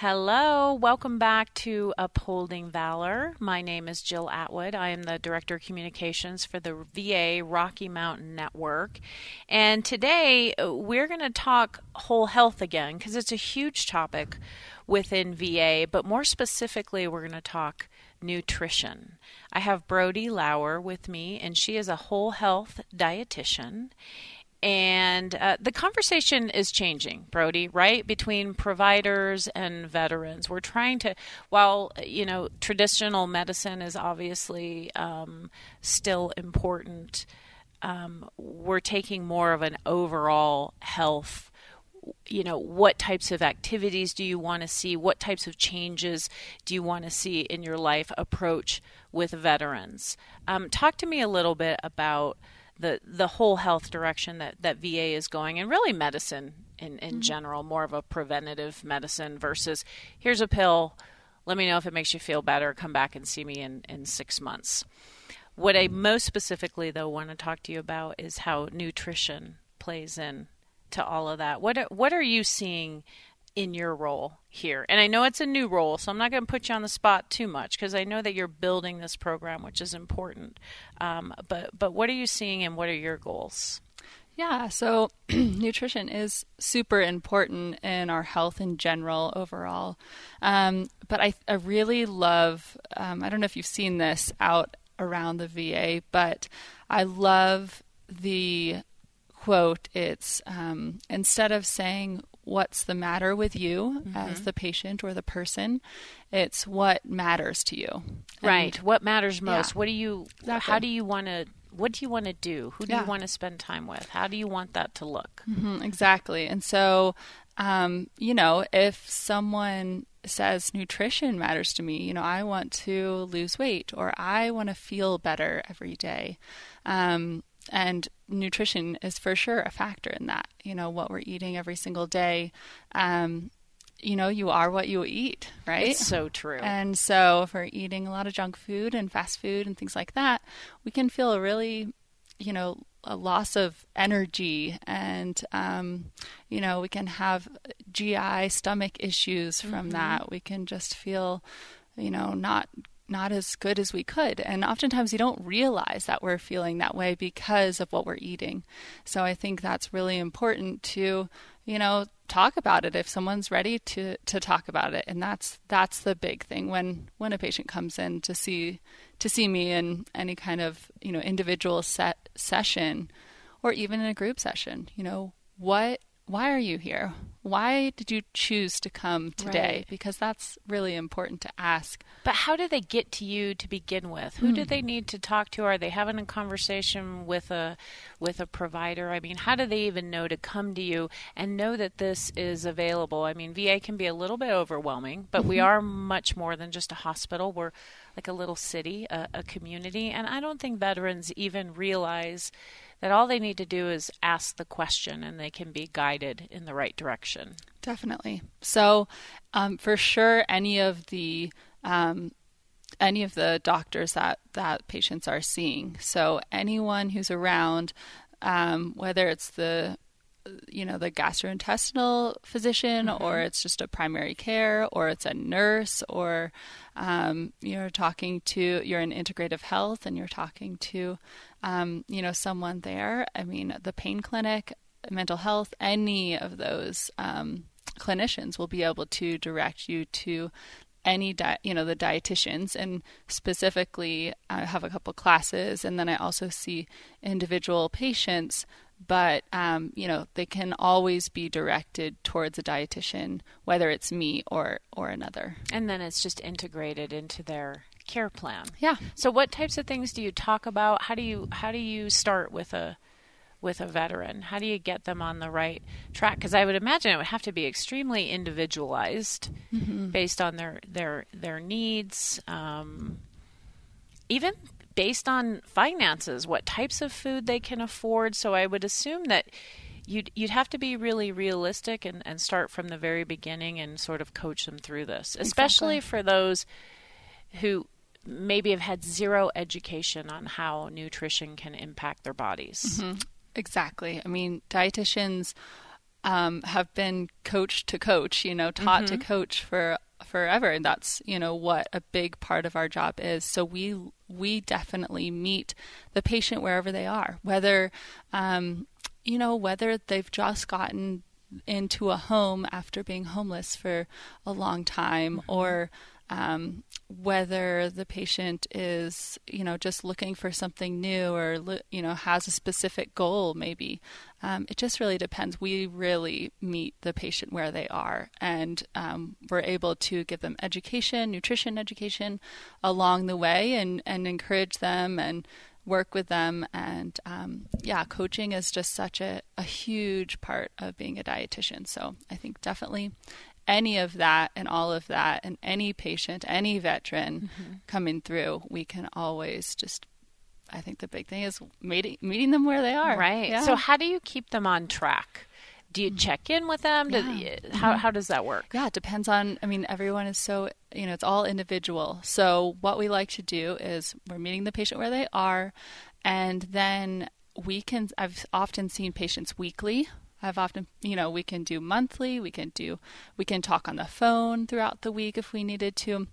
Hello, welcome back to Upholding Valor. My name is Jill Atwood. I am the Director of Communications for the VA Rocky Mountain Network. And today we're going to talk whole health again because it's a huge topic within VA, but more specifically, we're going to talk nutrition. I have Brody Lauer with me, and she is a whole health dietitian and uh, the conversation is changing, Brody, right? Between providers and veterans. We're trying to, while, you know, traditional medicine is obviously um, still important, um, we're taking more of an overall health. You know, what types of activities do you want to see? What types of changes do you want to see in your life approach with veterans? Um, talk to me a little bit about the the whole health direction that that VA is going, and really medicine in in mm-hmm. general, more of a preventative medicine versus here's a pill. Let me know if it makes you feel better. Come back and see me in in six months. What I most specifically though want to talk to you about is how nutrition plays in to all of that. What are, what are you seeing in your role here? And I know it's a new role, so I'm not going to put you on the spot too much because I know that you're building this program, which is important. Um, but but what are you seeing, and what are your goals? Yeah, so nutrition is super important in our health in general overall. Um, but I, I really love, um, I don't know if you've seen this out around the VA, but I love the quote. It's um, instead of saying, what's the matter with you mm-hmm. as the patient or the person. It's what matters to you. Right. And, what matters most? Yeah, what do you exactly. how do you want to what do you want to do? Who do yeah. you want to spend time with? How do you want that to look? Mm-hmm, exactly. And so um, you know, if someone says nutrition matters to me, you know, I want to lose weight or I want to feel better every day. Um, and nutrition is for sure a factor in that. You know, what we're eating every single day. Um, you know, you are what you eat, right? It's so true. And so, if we're eating a lot of junk food and fast food and things like that, we can feel a really, you know, a loss of energy, and um, you know, we can have GI stomach issues from mm-hmm. that. We can just feel, you know, not not as good as we could. And oftentimes we don't realize that we're feeling that way because of what we're eating. So I think that's really important to, you know, talk about it if someone's ready to to talk about it. And that's that's the big thing when when a patient comes in to see to see me in any kind of, you know, individual set session or even in a group session, you know, what why are you here? Why did you choose to come today? Right. Because that's really important to ask. But how do they get to you to begin with? Who mm. did they need to talk to? Are they having a conversation with a with a provider? I mean, how do they even know to come to you and know that this is available? I mean, VA can be a little bit overwhelming, but mm-hmm. we are much more than just a hospital. We're like a little city, a, a community, and I don't think veterans even realize that all they need to do is ask the question and they can be guided in the right direction. Definitely. So, um, for sure, any of the um, any of the doctors that that patients are seeing. So anyone who's around, um, whether it's the you know the gastrointestinal physician mm-hmm. or it's just a primary care or it's a nurse or um, you're talking to you're in integrative health and you're talking to um, you know someone there i mean the pain clinic mental health any of those um, clinicians will be able to direct you to any di- you know the dietitians and specifically i have a couple classes and then i also see individual patients but um, you know they can always be directed towards a dietitian whether it's me or or another and then it's just integrated into their care plan yeah so what types of things do you talk about how do you how do you start with a with a veteran? How do you get them on the right track? Because I would imagine it would have to be extremely individualized, mm-hmm. based on their their their needs, um, even based on finances, what types of food they can afford. So I would assume that you'd you'd have to be really realistic and, and start from the very beginning and sort of coach them through this, especially exactly. for those who maybe have had zero education on how nutrition can impact their bodies. Mm-hmm. Exactly. I mean, dietitians um, have been coached to coach, you know, taught mm-hmm. to coach for forever and that's you know what a big part of our job is so we we definitely meet the patient wherever they are whether um, you know whether they've just gotten into a home after being homeless for a long time mm-hmm. or um, whether the patient is, you know, just looking for something new or, you know, has a specific goal, maybe. Um, it just really depends. We really meet the patient where they are, and um, we're able to give them education, nutrition education along the way, and, and encourage them and work with them. And um, yeah, coaching is just such a, a huge part of being a dietitian. So I think definitely any of that and all of that and any patient, any veteran mm-hmm. coming through, we can always just I think the big thing is meeting meeting them where they are. Right. Yeah. So how do you keep them on track? Do you mm-hmm. check in with them? Do, yeah. How mm-hmm. how does that work? Yeah, it depends on. I mean, everyone is so you know it's all individual. So what we like to do is we're meeting the patient where they are, and then we can. I've often seen patients weekly I've often, you know, we can do monthly, we can do, we can talk on the phone throughout the week if we needed to.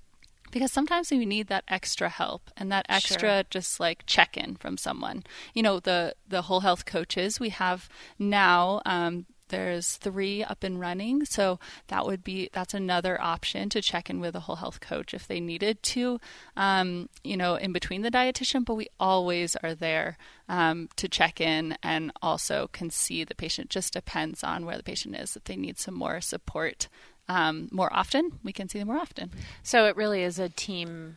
Because sometimes we need that extra help and that extra sure. just like check in from someone. You know, the the whole health coaches we have now, um, there's three up and running. So that would be that's another option to check in with a whole health coach if they needed to um, you know in between the dietitian but we always are there um, to check in and also can see the patient. Just depends on where the patient is. If they need some more support um, more often we can see them more often. So it really is a team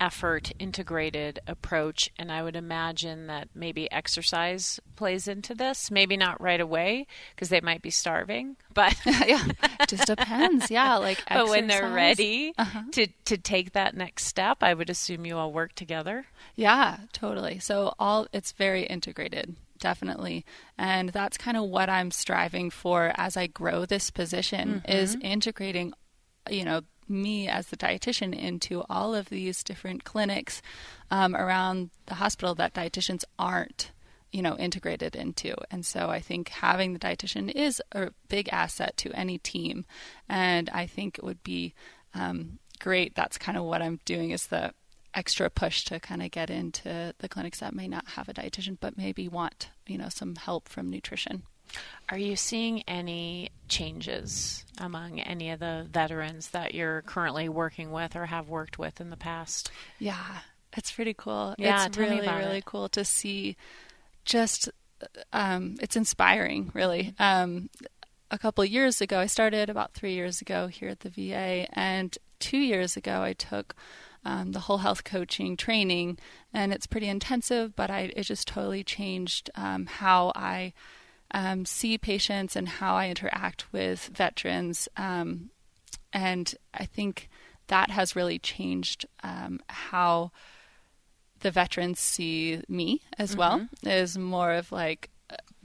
effort integrated approach and i would imagine that maybe exercise plays into this. Maybe not right away because they might be starving but yeah just depends. Yeah like but when they're ready uh-huh. to to take that next step i would assume you all work together. Yeah totally. So all it's very integrated definitely. And that's kind of what i'm striving for as i grow this position mm-hmm. is integrating you know me as the dietitian into all of these different clinics um, around the hospital that dietitians aren't you know integrated into. And so i think having the dietitian is a big asset to any team. And i think it would be um, great. That's kind of what i'm doing is the extra push to kind of get into the clinics that may not have a dietitian but maybe want you know some help from nutrition are you seeing any changes among any of the veterans that you're currently working with or have worked with in the past? Yeah, it's pretty cool. Yeah, it's really, really it. cool to see just um, it's inspiring, really. Um, a couple years ago, I started about three years ago here at the VA, and two years ago, I took um, the whole health coaching training, and it's pretty intensive, but I it just totally changed um, how I um, see patients and how I interact with veterans. Um, and I think that has really changed um, how the veterans see me as mm-hmm. well, is more of like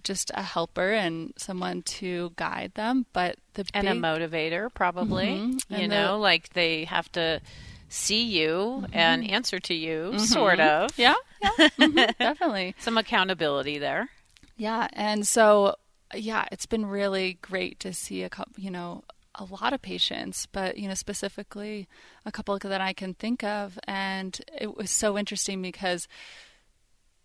just a helper and someone to guide them, but the and big... a motivator probably. Mm-hmm. You know, like they have to see you mm-hmm. and answer to you, mm-hmm. sort of. Yeah, yeah, mm-hmm. definitely. Some accountability there. Yeah, and so yeah, it's been really great to see a couple, you know, a lot of patients, but you know, specifically a couple that I can think of, and it was so interesting because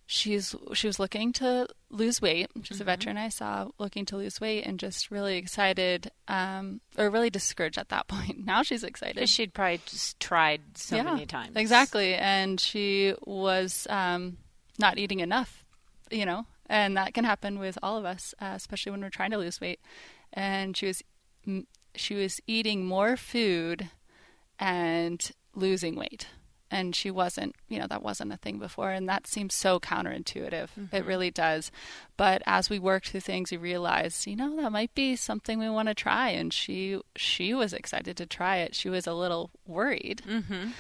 she's she was looking to lose weight. She's mm-hmm. a veteran I saw looking to lose weight and just really excited, um, or really discouraged at that point. Now she's excited she'd probably just tried so yeah, many times. Exactly, and she was um, not eating enough, you know, and that can happen with all of us, uh, especially when we're trying to lose weight. And she was she was eating more food and losing weight, and she wasn't you know that wasn't a thing before. And that seems so counterintuitive. Mm-hmm. it really does. But as we worked through things we realized you know that might be something we want to try. And she she was excited to try it. She was a little worried. Mm-hmm.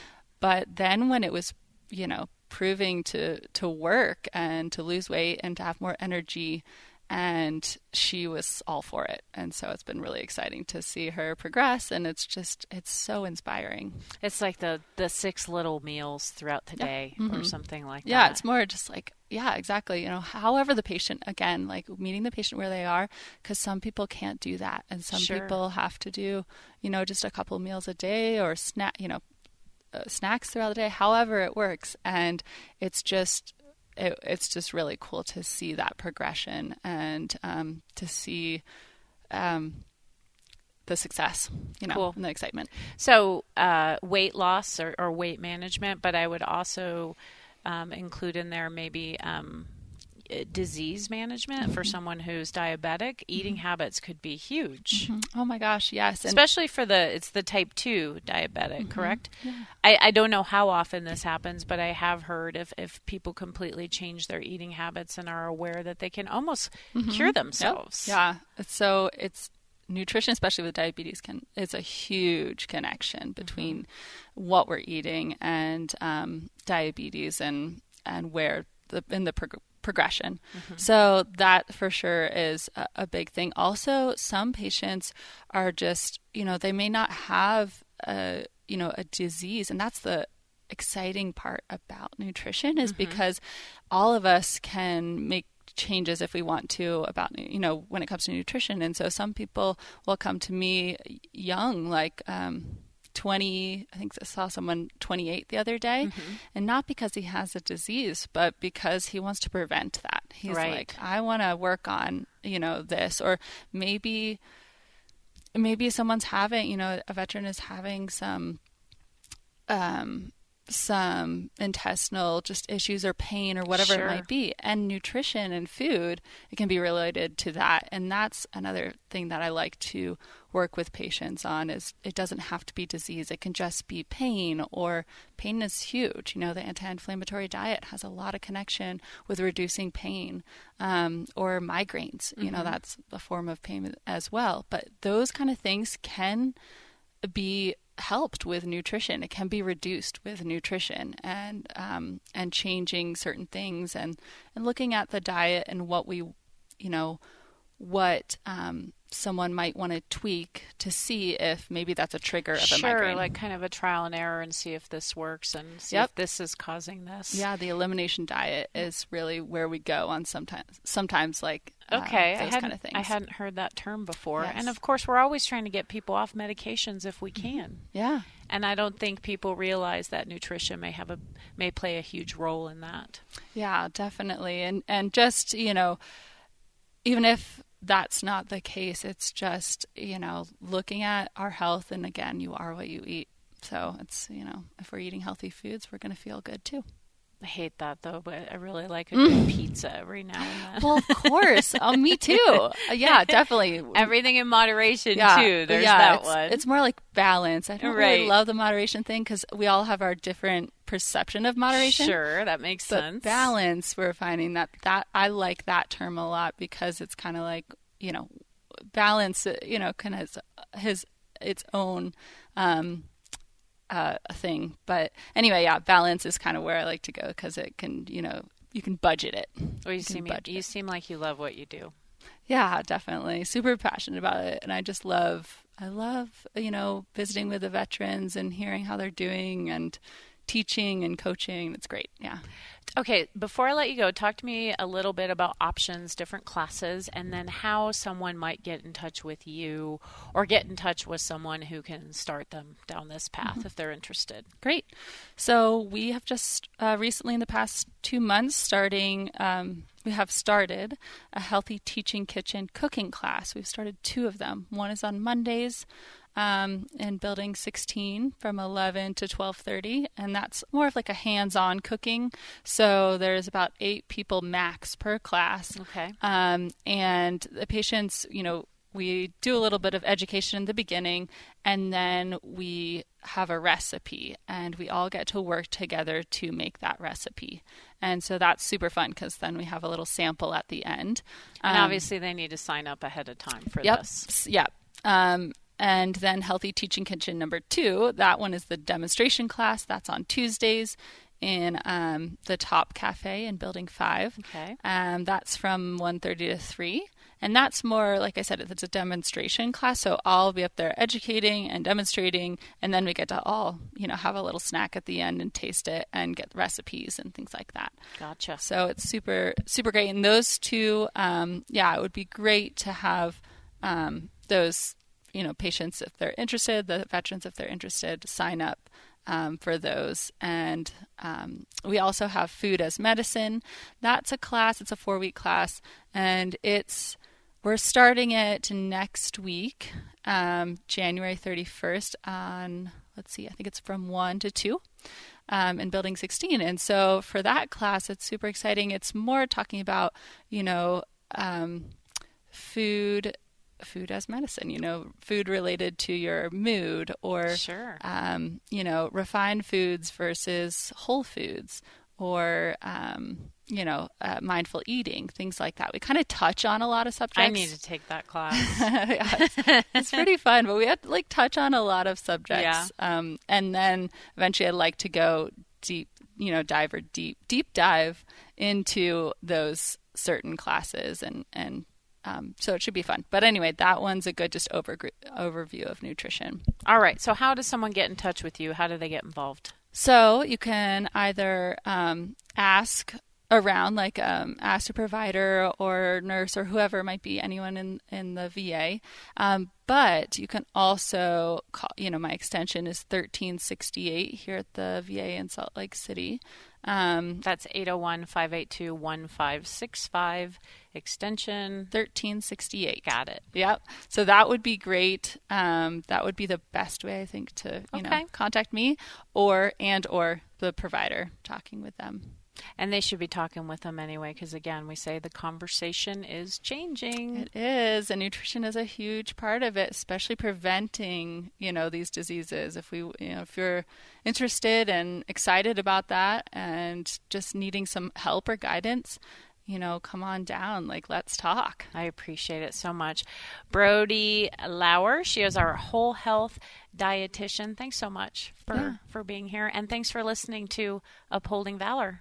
but then when it was you know proving to to work and to lose weight and to have more energy. And she was all for it. And so it's been really exciting to see her progress. And it's just it's so inspiring. It's like the the six little meals throughout the day mm-hmm. or something like yeah, that. yeah it's more just like yeah exactly. You know however the patient again like meeting the patient where they are because some people can't do that. And some sure. people have to do you know just a couple meals a day or snack you know snacks throughout the day however it works and it's just it, it's just really cool to see that progression and um, to see um, the success, you know, cool. and the excitement. So, uh, weight loss or, or, weight management, but I would also um, include in there maybe um, disease management mm-hmm. for someone who's diabetic, eating mm-hmm. habits could be huge. Mm-hmm. Oh my gosh, yes. And Especially for the it's the type 2 diabetic, mm-hmm. correct? Yeah. I, I don't know how often this happens, but I have heard if, if people completely change their eating habits and are aware that they can almost mm-hmm. cure themselves. Yep. Yeah. So it's nutrition especially with diabetes can is a huge connection between mm-hmm. what we're eating and um, diabetes and and where the in the prog- progression. Mm-hmm. So that for sure is a, a, big thing. Also, some patients are just, you know, they may not have a, you know, a disease, and that's the exciting part about nutrition is mm-hmm. because all of us can make changes if we want to about you know when it comes to nutrition and so some people will come to me young like um 20, I think I saw someone 28 the other day, mm-hmm. and not because he has a disease, but because he wants to prevent that. He's right. like, I want to work on, you know, this, or maybe, maybe someone's having, you know, a veteran is having some, um, some intestinal just issues or pain or whatever sure. it might be and nutrition and food it can be related to that and that's another thing that i like to work with patients on is it doesn't have to be disease it can just be pain or pain is huge you know the anti-inflammatory diet has a lot of connection with reducing pain um, or migraines mm-hmm. you know mm-hmm. that's a form of pain as well but those kind of things can be helped with nutrition. It can be reduced with nutrition and um, and changing certain things and and looking at the diet and what we, you know, what um, someone might want to tweak to see if maybe that's a trigger of sure, a migraine. Sure, like kind of a trial and error and see if this works and see yep. if this is causing this. Yeah, the elimination diet is really where we go on sometimes sometimes like uh, okay, I hadn't, kind of things. I hadn't heard that term before. Yes. And of course, we're always trying to get people off medications if we mm-hmm. can. Yeah. And I don't think people realize that nutrition may have a may play a huge role in that. Yeah, definitely. And and just, you know, even if that's not the case. It's just, you know, looking at our health. And again, you are what you eat. So it's, you know, if we're eating healthy foods, we're going to feel good too. I hate that though, but I really like a good mm. pizza every now and then. Well, of course. oh, me too. Uh, yeah, definitely. Everything in moderation yeah. too. There's yeah, that it's, one. It's more like balance. I don't right. really love the moderation thing because we all have our different perception of moderation. Sure, that makes but sense. Balance, we're finding that that I like that term a lot because it's kind of like you know, balance. You know, kind of his its own um, uh, thing. But anyway, yeah, balance is kind of where I like to go because it can, you know, you can budget it. Well, you, you seem you seem like you love what you do. Yeah, definitely. Super passionate about it, and I just love. I love, you know, visiting with the veterans and hearing how they're doing and teaching and coaching. It's great. Yeah. Okay, before I let you go, talk to me a little bit about options, different classes, and then how someone might get in touch with you or get in touch with someone who can start them down this path mm-hmm. if they're interested. Great. So, we have just uh, recently, in the past two months, starting, um, we have started a healthy teaching kitchen cooking class. We've started two of them. One is on Mondays um, in building 16 from 11 to 12:30 and that's more of like a hands-on cooking so there's about 8 people max per class okay um, and the patients you know we do a little bit of education in the beginning, and then we have a recipe, and we all get to work together to make that recipe. And so that's super fun because then we have a little sample at the end. And Um, obviously, they need to sign up ahead of time for Yep. this. Yep. Um, and then Healthy Teaching Kitchen number two, that one is the demonstration class. That's on Tuesdays in um, the Top Cafe in Building 5. Okay. Um, that's from 1.30 to 3. And that's more, like I said, it's a demonstration class. So I'll be up there educating and demonstrating. And then we get to all, you know, have a little snack at the end and taste it and get recipes and things like that. Gotcha. So it's super, super great. And those two, um, yeah, it would be great to have um, those, you know, patients if they're interested, the veterans if they're interested, sign up um, for those. And um, we also have food as medicine. That's a class. It's a four week class, and it's we're starting it next week, um, January 31st on, let's see, I think it's from 1 to 2 um, in Building 16. And so for that class, it's super exciting. It's more talking about, you know, um, food. Food as medicine, you know, food related to your mood, or Sure. um, you know, refined foods versus whole foods, or um, you know, uh, mindful eating, things like that. We kind of touch on a lot of subjects. I need to take that class. Yeah, it's, it's pretty fun, but we have to like touch on a lot of subjects. Yeah. Um, and then eventually, I'd like to go deep, you know, dive or deep, deep dive into those certain classes, and and um, so it should be fun. But anyway, that one's a good just over overview of nutrition. All right. So, how does someone get in touch with you? How do they get involved? So you can either um, ask around, like um, ask a provider or nurse or whoever might be, anyone in in the VA. Um, but you can also call. You know, my extension is thirteen sixty eight here at the VA in Salt Lake City. Um, That's 801 582 1565, extension. thirteen sixty eight. Got it. Yep. So that would be great. Um, that would be the best way, I think, to you know contact me or and or the provider, talking with them. And they should be talking with them anyway, because again, we say the conversation is changing. It is, and nutrition is a huge part of it, especially preventing, you know, these diseases. If we, you know, if you're interested and excited about that, and just needing some help or guidance, you know, come on down. Like, let's talk. I appreciate it so much. Brody Lauer, she is our whole health dietitian. Thanks so much for, Yeah. for being here. And thanks for listening to Upholding Valor.